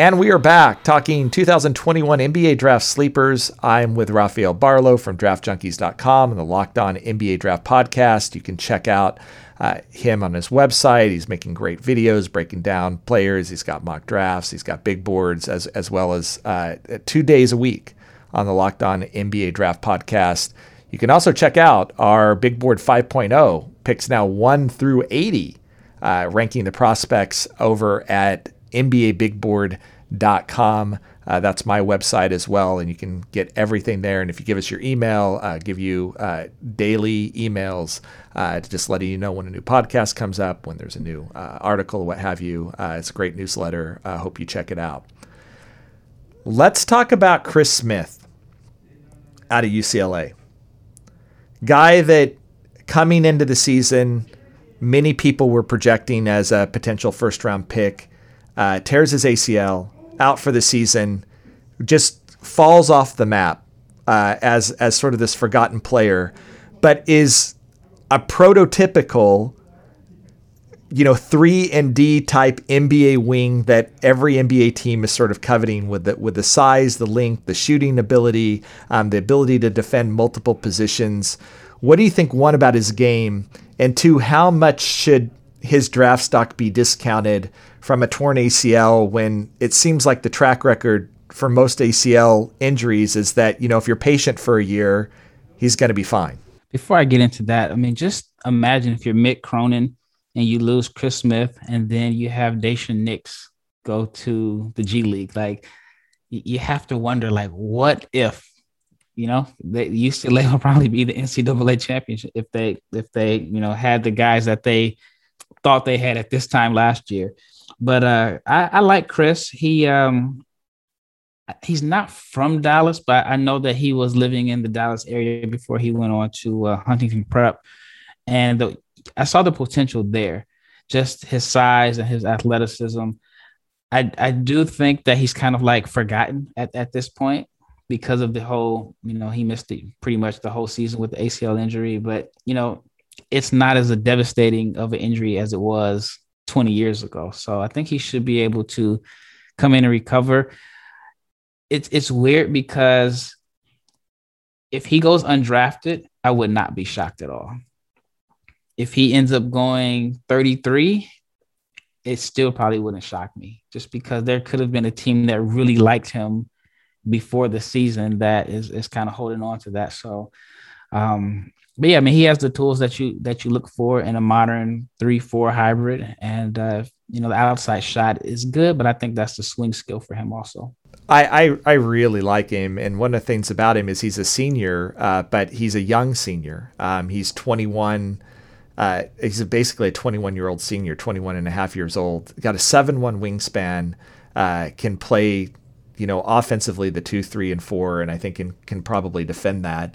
And we are back talking 2021 NBA Draft Sleepers. I'm with Rafael Barlowe from DraftJunkies.com and the Locked On NBA Draft Podcast. You can check out uh, him on his website. He's making great videos breaking down players. He's got mock drafts. He's got big boards as as well as uh, two days a week on the Locked On NBA Draft Podcast. You can also check out our Big Board 5.0 picks now one through 80, uh, ranking the prospects over at NBABigBoard.com. Uh, that's my website as well, and you can get everything there. And if you give us your email, uh, give you uh, daily emails, uh, just letting you know when a new podcast comes up, when there's a new uh, article, what have you. Uh, it's a great newsletter. I hope you check it out. Let's talk about Chris Smith out of UCLA. Guy that coming into the season, many people were projecting as a potential first round pick uh, tears his ACL, out for the season, just falls off the map uh, as as sort of this forgotten player, but is a prototypical you know, three and D type NBA wing that every NBA team is sort of coveting with the with the size, the length, the shooting ability, um, the ability to defend multiple positions. What do you think? One about his game, and two, how much should his draft stock be discounted from a torn ACL when it seems like the track record for most ACL injuries is that you know if you're patient for a year, he's going to be fine. Before I get into that, I mean, just imagine if you're Mick Cronin and you lose Chris Smith, and then you have Daishen Nix go to the G League. Like you have to wonder, like, what if, you know, they, UCLA [LAUGHS] will probably be the NCAA championship if they if they you know had the guys that they thought they had at this time last year. But uh, I, I like Chris. He um he's not from Dallas, but I know that he was living in the Dallas area before he went on to uh, Huntington Prep, and the, I saw the potential there, just his size and his athleticism. I I do think that he's kind of like forgotten at, at this point because of the whole, you know, he missed it pretty much the whole season with the ACL injury. But you know, it's not as a devastating of an injury as it was 20 years ago. So I think he should be able to come in and recover. It's it's weird because if he goes undrafted, I would not be shocked at all if he ends up going 33, it still probably wouldn't shock me just because there could have been a team that really liked him before the season that is, is kind of holding on to that. So, um, but yeah, I mean, he has the tools that you that you look for in a modern three four hybrid, and uh, you know the outside shot is good, but I think that's the swing skill for him also. I, I, I really like him, and one of the things about him is he's a senior, uh, but he's a young senior. Um, he's 21 uh, he's basically a 21 year old senior, 21 and a half years old. Got a 7 1 wingspan, uh, can play, you know, offensively the 2, 3, and 4, and I think can, can probably defend that.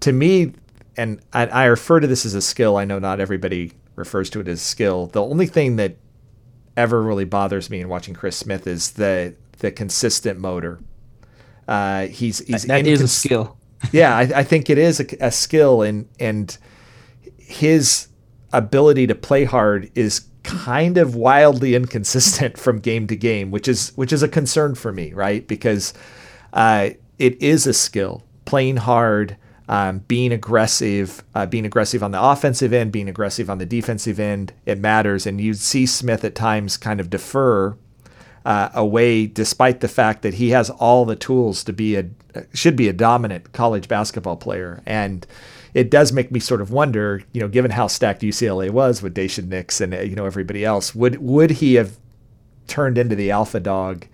To me, and I, I refer to this as a skill, I know not everybody refers to it as skill. The only thing that ever really bothers me in watching Chris Smith is the the consistent motor. Uh, he's he's that, incons- is a skill. [LAUGHS] yeah, I, I, think it is a, a skill, and and his ability to play hard is kind of wildly inconsistent from game to game, which is which is a concern for me, right? Because uh, it is a skill. Playing hard, um, being aggressive, uh, being aggressive on the offensive end, being aggressive on the defensive end, it matters. And you'd see Smith at times kind of defer uh, away, despite the fact that he has all the tools to be a should be a dominant college basketball player and it does make me sort of wonder, you know, given how stacked UCLA was with Daishen Nix and uh, you know everybody else, would would he have turned into the alpha dog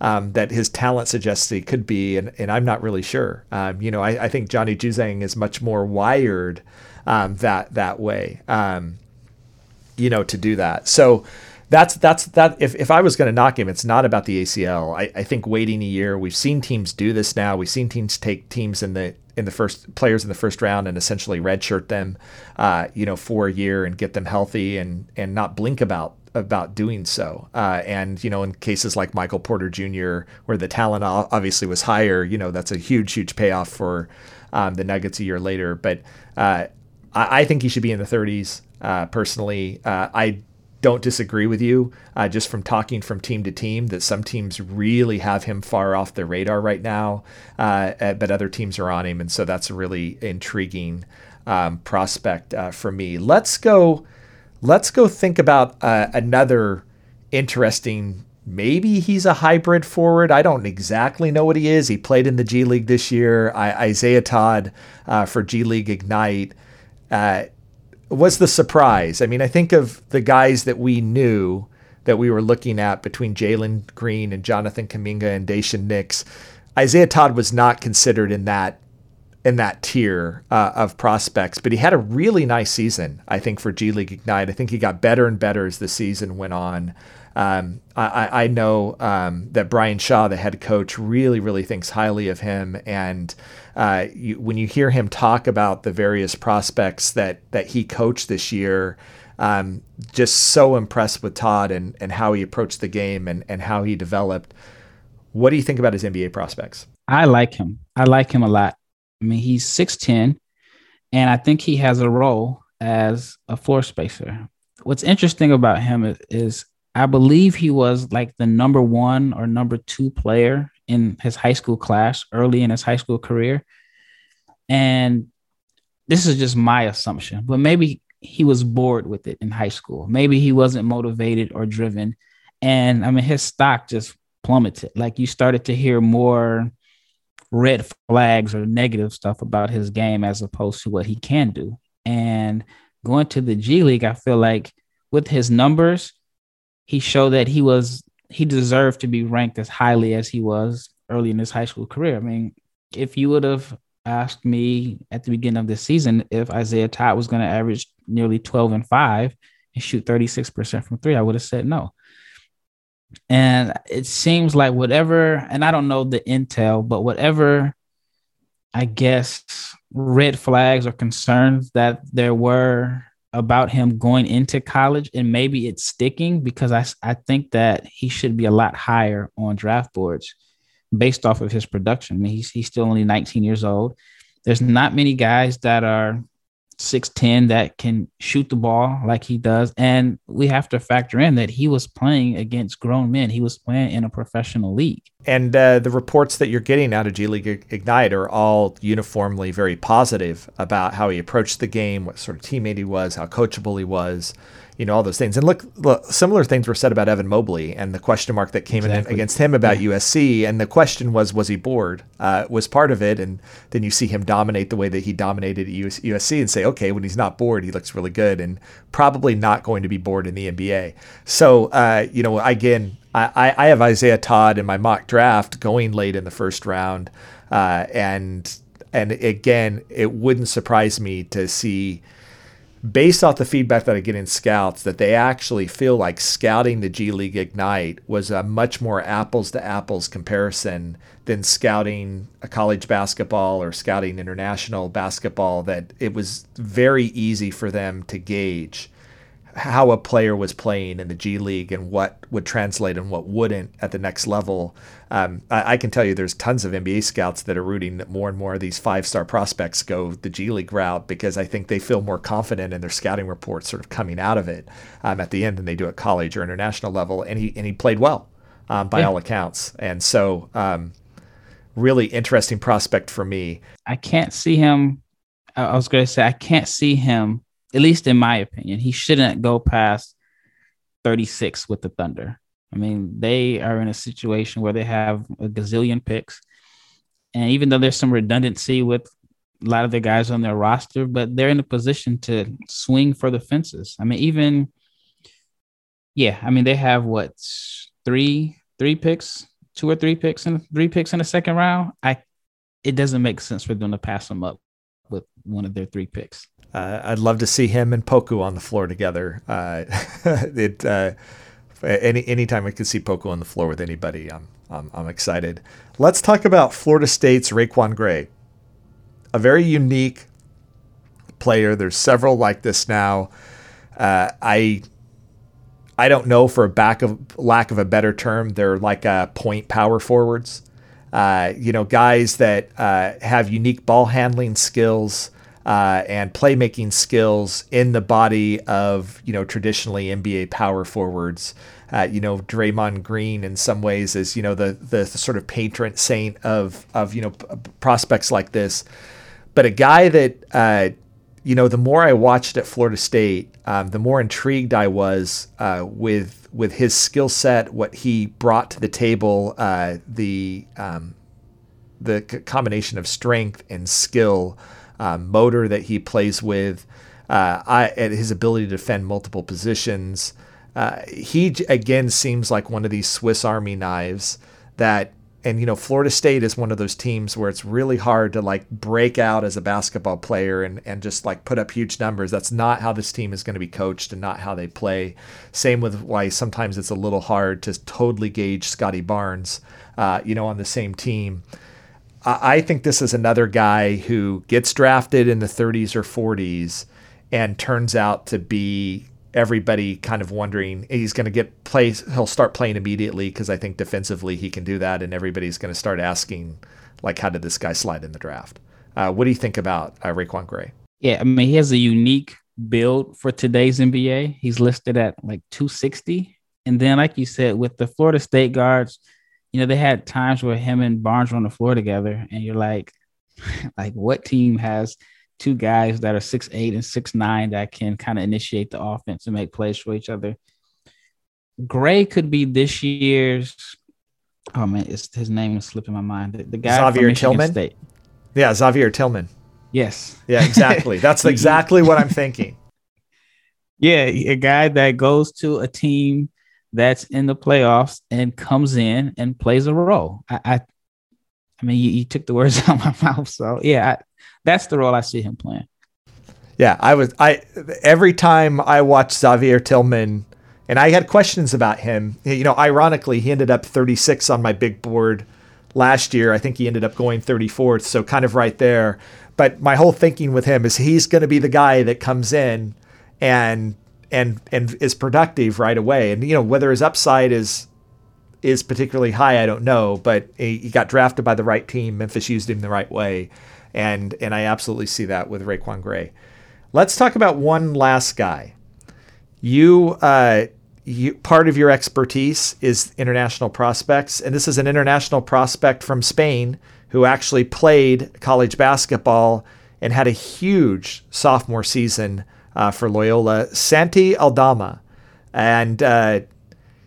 um, that his talent suggests he could be? And, and I'm not really sure. Um, you know, I, I, think Johnny Juzang is much more wired um, that that way. Um, you know, to do that. So that's that's that. If, if I was going to knock him, it's not about the ACL. I, I think waiting a year. We've seen teams do this now. We've seen teams take teams in the in the first players in the first round and essentially redshirt them, uh, you know, for a year and get them healthy and and not blink about about doing so. Uh, and you know, in cases like Michael Porter Jr., where the talent obviously was higher, you know, that's a huge huge payoff for um, the Nuggets a year later. But uh, I, I, think he should be in the 30s. Uh, personally, uh, I don't disagree with you uh, just from talking from team to team that some teams really have him far off the radar right now, uh, but other teams are on him. And so that's a really intriguing um, prospect for me. Let's go. Let's go think about uh, another interesting. Maybe he's a hybrid forward. I don't exactly know what he is. He played in the G League this year. I, Isaiah Todd uh, for G League Ignite was the surprise. I mean, I think of the guys that we knew that we were looking at between Jalen Green and Jonathan Kuminga and Daishen Nix. Isaiah Todd was not considered in that in that tier uh, of prospects, but he had a really nice season, I think, for G League Ignite. I think he got better and better as the season went on. Um, I, I, know um, that Brian Shaw, the head coach, really, really thinks highly of him. And uh, you, when you hear him talk about the various prospects that that he coached this year, um, just so impressed with Todd and, and how he approached the game and, and how he developed. What do you think about his NBA prospects? I like him. I like him a lot. I mean, he's 6'10, and I think he has a role as a floor spacer what's interesting about him is, is I believe he was like the number one or number two player in his high school class early in his high school career. And this is just my assumption, but maybe he was bored with it in high school. Maybe he wasn't motivated or driven. And I mean, his stock just plummeted. Like you started to hear more red flags or negative stuff about his game as opposed to what he can do. And going to the G League, I feel like with his numbers, he showed that he was he deserved to be ranked as highly as he was early in his high school career. I mean, if you would have asked me at the beginning of the season if Isaiah Todd was going to average nearly 12 and 5 and shoot 36% from 3, I would have said no. And it seems like whatever, and I don't know the intel, but whatever I guess red flags or concerns that there were about him going into college and maybe it's sticking because I, I think that he should be a lot higher on draft boards based off of his production. I mean, he's, he's still only 19 years old. There's not many guys that are 6'10 that can shoot the ball like he does. And we have to factor in that he was playing against grown men. He was playing in a professional league. And uh, the reports that you're getting out of G League Ignite are all uniformly very positive about how he approached the game, what sort of teammate he was, how coachable he was you know all those things. And look, look, similar things were said about Evan Mobley and the question mark that came exactly. in against him about yeah. USC. And the question was, was he bored? Uh, was part of it. And then you see him dominate the way that he dominated at USC and say, okay, when he's not bored, he looks really good, and probably not going to be bored in the NBA. So uh, you know, again, I, I have Isaiah Todd in my mock draft going late in the first round, uh, and and again, it wouldn't surprise me to see based off the feedback that I get in scouts, that they actually feel like scouting the G League Ignite was a much more apples to apples comparison than scouting a college basketball or scouting international basketball. That it was very easy for them to gauge how a player was playing in the G League and what would translate and what wouldn't at the next level. Um, I, I, can tell you there's tons of NBA scouts that are rooting that more and more of these five star prospects go the G League route because I think they feel more confident in their scouting reports sort of coming out of it um, at the end than they do at college or international level. And he, and he played well um, by yeah. all accounts. And so, um, really interesting prospect for me. I can't see him. I was going to say, I can't see him at least in my opinion, he shouldn't go past 36 with the Thunder. I mean, they are in a situation where they have a gazillion picks. And even though there's some redundancy with a lot of the guys on their roster, but they're in a position to swing for the fences. I mean, even yeah, I mean they have what three three picks, two or three picks and three picks in the second round. I it doesn't make sense for them to pass them up with one of their three picks. Uh, I'd love to see him and Poku on the floor together. Uh, [LAUGHS] it uh, any anytime I could see Poku on the floor with anybody, I'm, I'm I'm excited. Let's talk about Florida State's RaiQuan Gray, a very unique player. There's several like this now. Uh, I I don't know for a back of lack of a better term, they're like uh, point power forwards. Uh, you know, guys that have unique ball handling skills uh, and playmaking skills in the body of you know traditionally NBA power forwards. Uh, you know Draymond Green in some ways is you know the, the, sort of patron saint of of you know prospects like this, but a guy that uh, you know the more I watched at Florida State, um, the more intrigued I was uh, with with his skill set, what he brought to the table, uh, the um, the combination of strength and skill uh, motor that he plays with, uh, I, his ability to defend multiple positions. Uh, he again seems like one of these Swiss Army knives that, and you know, Florida State is one of those teams where it's really hard to like break out as a basketball player and, and just like put up huge numbers. That's not how this team is going to be coached and not how they play. Same with why sometimes it's a little hard to totally gauge Scottie Barnes, uh, you know, on the same team. I think this is another guy who gets drafted in the 30s or 40s and turns out to be everybody kind of wondering he's going to get plays. He'll start playing immediately because I think defensively he can do that, and everybody's going to start asking, like, how did this guy slide in the draft? Uh, what do you think about uh, RaiQuan Gray? Yeah, I mean, he has a unique build for today's NBA. He's listed at like 260. And then, like you said, with the Florida State guards, you know, they had times where him and Barnes were on the floor together, and you're like, [LAUGHS] like what team has two guys that are six eight and six nine that can kind of initiate the offense and make plays for each other? Gray could be this year's. Oh man, it's, his name is slipping my mind. The, the guy Xavier Tillman. State. Yeah, Xavier Tillman. Yes. Yeah, exactly. That's [LAUGHS] exactly what I'm thinking. [LAUGHS] Yeah, a guy that goes to a team that's in the playoffs and comes in and plays a role. I, I, I mean, you, you, took the words [LAUGHS] out of my mouth. So yeah, I, that's the role I see him playing. Yeah, I was. I every time I watch Xavier Tillman, and I had questions about him. You know, ironically, he ended up 36 on my big board last year. I think he ended up going 34th, so kind of right there. But my whole thinking with him is he's going to be the guy that comes in and and and is productive right away. And you know whether his upside is is particularly high, I don't know. But he got drafted by the right team. Memphis used him the right way, and and I absolutely see that with RaiQuan Gray. Let's talk about one last guy. You, uh, you part of your expertise is international prospects, and this is an international prospect from Spain who actually played college basketball and had a huge sophomore season uh, for Loyola, Santi Aldama. And uh,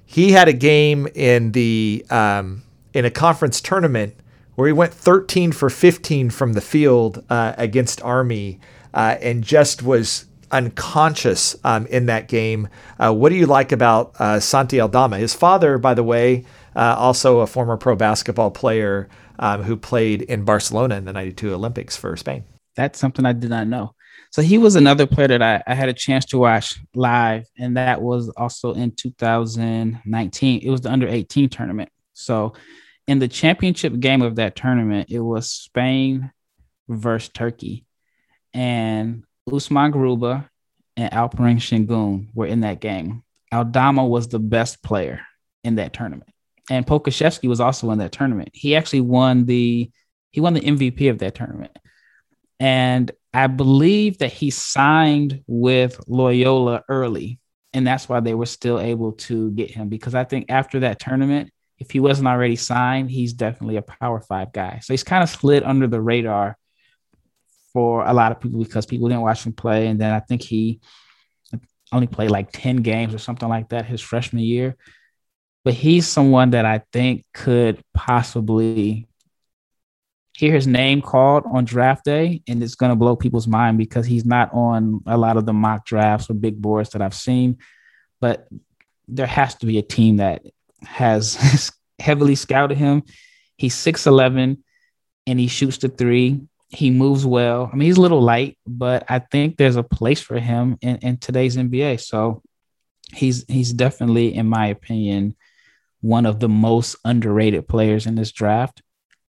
he had a game in the um, in a conference tournament where he went 13 for 15 from the field uh, against Army uh, and just was unconscious um, in that game. Uh, what do you like about uh, Santi Aldama? His father, by the way, also a former pro basketball player um, who played in Barcelona in the 92 Olympics for Spain. That's something I did not know. So he was another player that I, I had a chance to watch live, and that was also in 2019. It was the under 18 tournament. So in the championship game of that tournament, it was Spain versus Turkey. And Usman Garuba and Alperen Sengun were in that game. Aldama was the best player in that tournament and Pokusevski was also in that tournament. He actually won the he won the MVP of that tournament. And I believe that he signed with Loyola early. And that's why they were still able to get him because I think after that tournament, if he wasn't already signed, he's definitely a power five guy. So he's kind of slid under the radar for a lot of people because people didn't watch him play. And then I think he only played like 10 games or something like that his freshman year but he's someone that I think could possibly hear his name called on draft day and it's going to blow people's mind because he's not on a lot of the mock drafts or big boards that I've seen. But there has to be a team that has [LAUGHS] heavily scouted him. He's 6'11 and he shoots the three. He moves well. I mean, he's a little light, but I think there's a place for him in, in today's NBA. So he's he's definitely, in my opinion, one of the most underrated players in this draft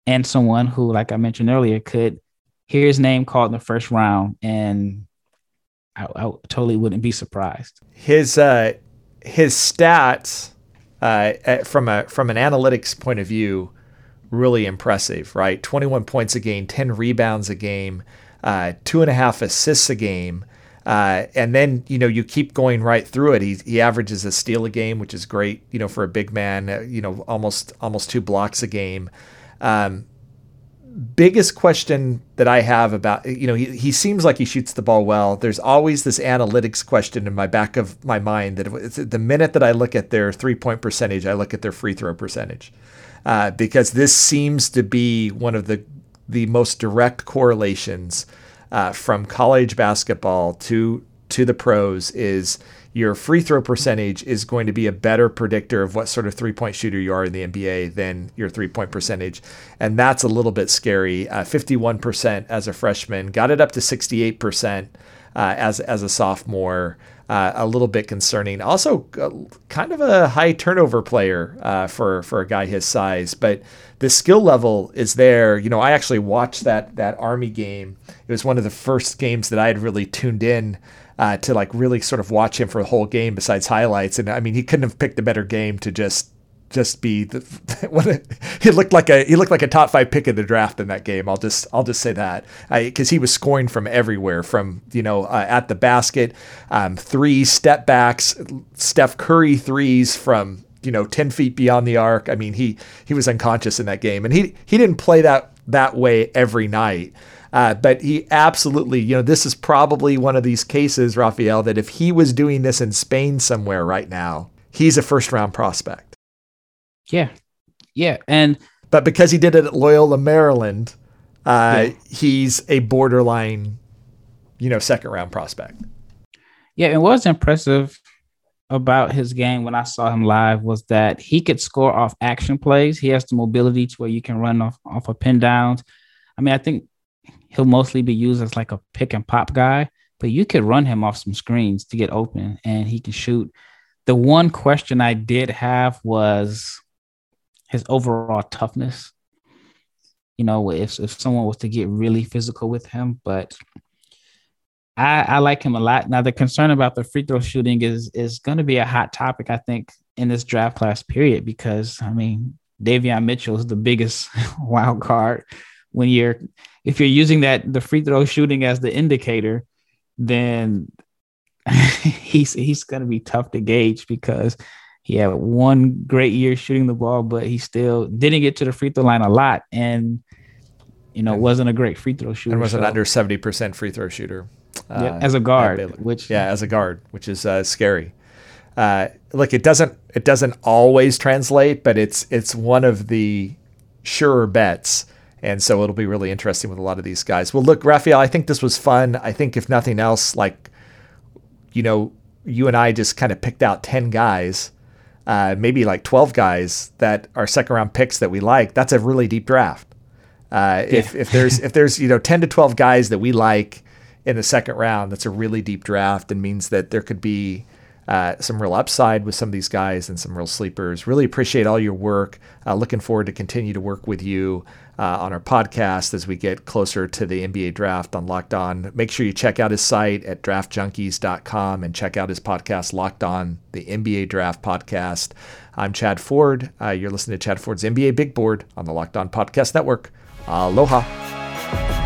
and someone who, like I mentioned earlier, could hear his name called in the first round and I, I totally wouldn't be surprised. His uh, his stats uh, from a from an analytics point of view, really impressive. Right, twenty one points a game, ten rebounds a game, uh, two and a half assists a game. Uh, and then you know you keep going right through it. He he averages a steal a game, which is great. You know for a big man, uh, you know almost almost two blocks a game. Um, biggest question that I have about you know he he seems like he shoots the ball well. There's always this analytics question in my back of my mind that the minute that I look at their three point percentage, I look at their free throw percentage. Uh, because this seems to be one of the the most direct correlations uh, from college basketball to to the pros is your free throw percentage is going to be a better predictor of what sort of three point shooter you are in the NBA than your three point percentage. And that's a little bit scary. Uh, 51% as a freshman, got it up to 68% uh, as, as a sophomore. Uh, a little bit concerning. Also, uh, kind of a high turnover player uh, for for a guy his size, but the skill level is there. You know, I actually watched that that Army game. It was one of the first games that I had really tuned in uh, to like really sort of watch him for the whole game besides highlights. And I mean, he couldn't have picked a better game to just just be the [LAUGHS] what a, he looked like a he looked like a top five pick of the draft in that game. I'll just I'll just say that because he was scoring from everywhere, from you know uh, at the basket, um, three step backs, Steph Curry threes from you know ten feet beyond the arc. I mean he he was unconscious in that game, and he he didn't play that that way every night. Uh, but he absolutely, you know, this is probably one of these cases, Rafael, that if he was doing this in Spain somewhere right now, he's a first round prospect. Yeah. Yeah. And but because he did it at Loyola, Maryland, uh, yeah. he's a borderline, you know, second round prospect. Yeah, it was impressive about his game when I saw him live was that he could score off action plays. He has the mobility to where you can run off off of pin downs. I mean, I think he'll mostly be used as like a pick and pop guy, but you could run him off some screens to get open and he can shoot. The one question I did have was his overall toughness. You know, if if someone was to get really physical with him, but I, I like him a lot. Now the concern about the free throw shooting is is going to be a hot topic, I think, in this draft class period because I mean Davion Mitchell is the biggest [LAUGHS] wild card when you're if you're using that the free throw shooting as the indicator, then [LAUGHS] he's he's going to be tough to gauge because he had one great year shooting the ball, but he still didn't get to the free throw line a lot, and you know wasn't a great free throw shooter. And was so. an under seventy percent free throw shooter. Uh, yeah, as a guard, which yeah, as a guard, which is uh, scary. Uh, look, it doesn't it doesn't always translate, but it's it's one of the surer bets. And so it'll be really interesting with a lot of these guys. Well, look, Rafael, I think this was fun. I think if nothing else, like, you know, you and I just kind of picked out 10 guys uh, maybe like 12 guys that are second round picks that we like, that's a really deep draft. Uh, yeah. if, if there's if there's you know 10 to 12 guys that we like in the second round, that's a really deep draft and means that there could be uh, some real upside with some of these guys and some real sleepers. Really appreciate all your work. Uh, looking forward to continue to work with you uh, on our podcast as we get closer to the NBA draft on Locked On. Make sure you check out his site at draftjunkies.com and check out his podcast, Locked On, the NBA Draft Podcast. I'm Chad Ford. Uh, you're listening to Chad Ford's NBA Big Board on the Locked On Podcast Network. Aloha.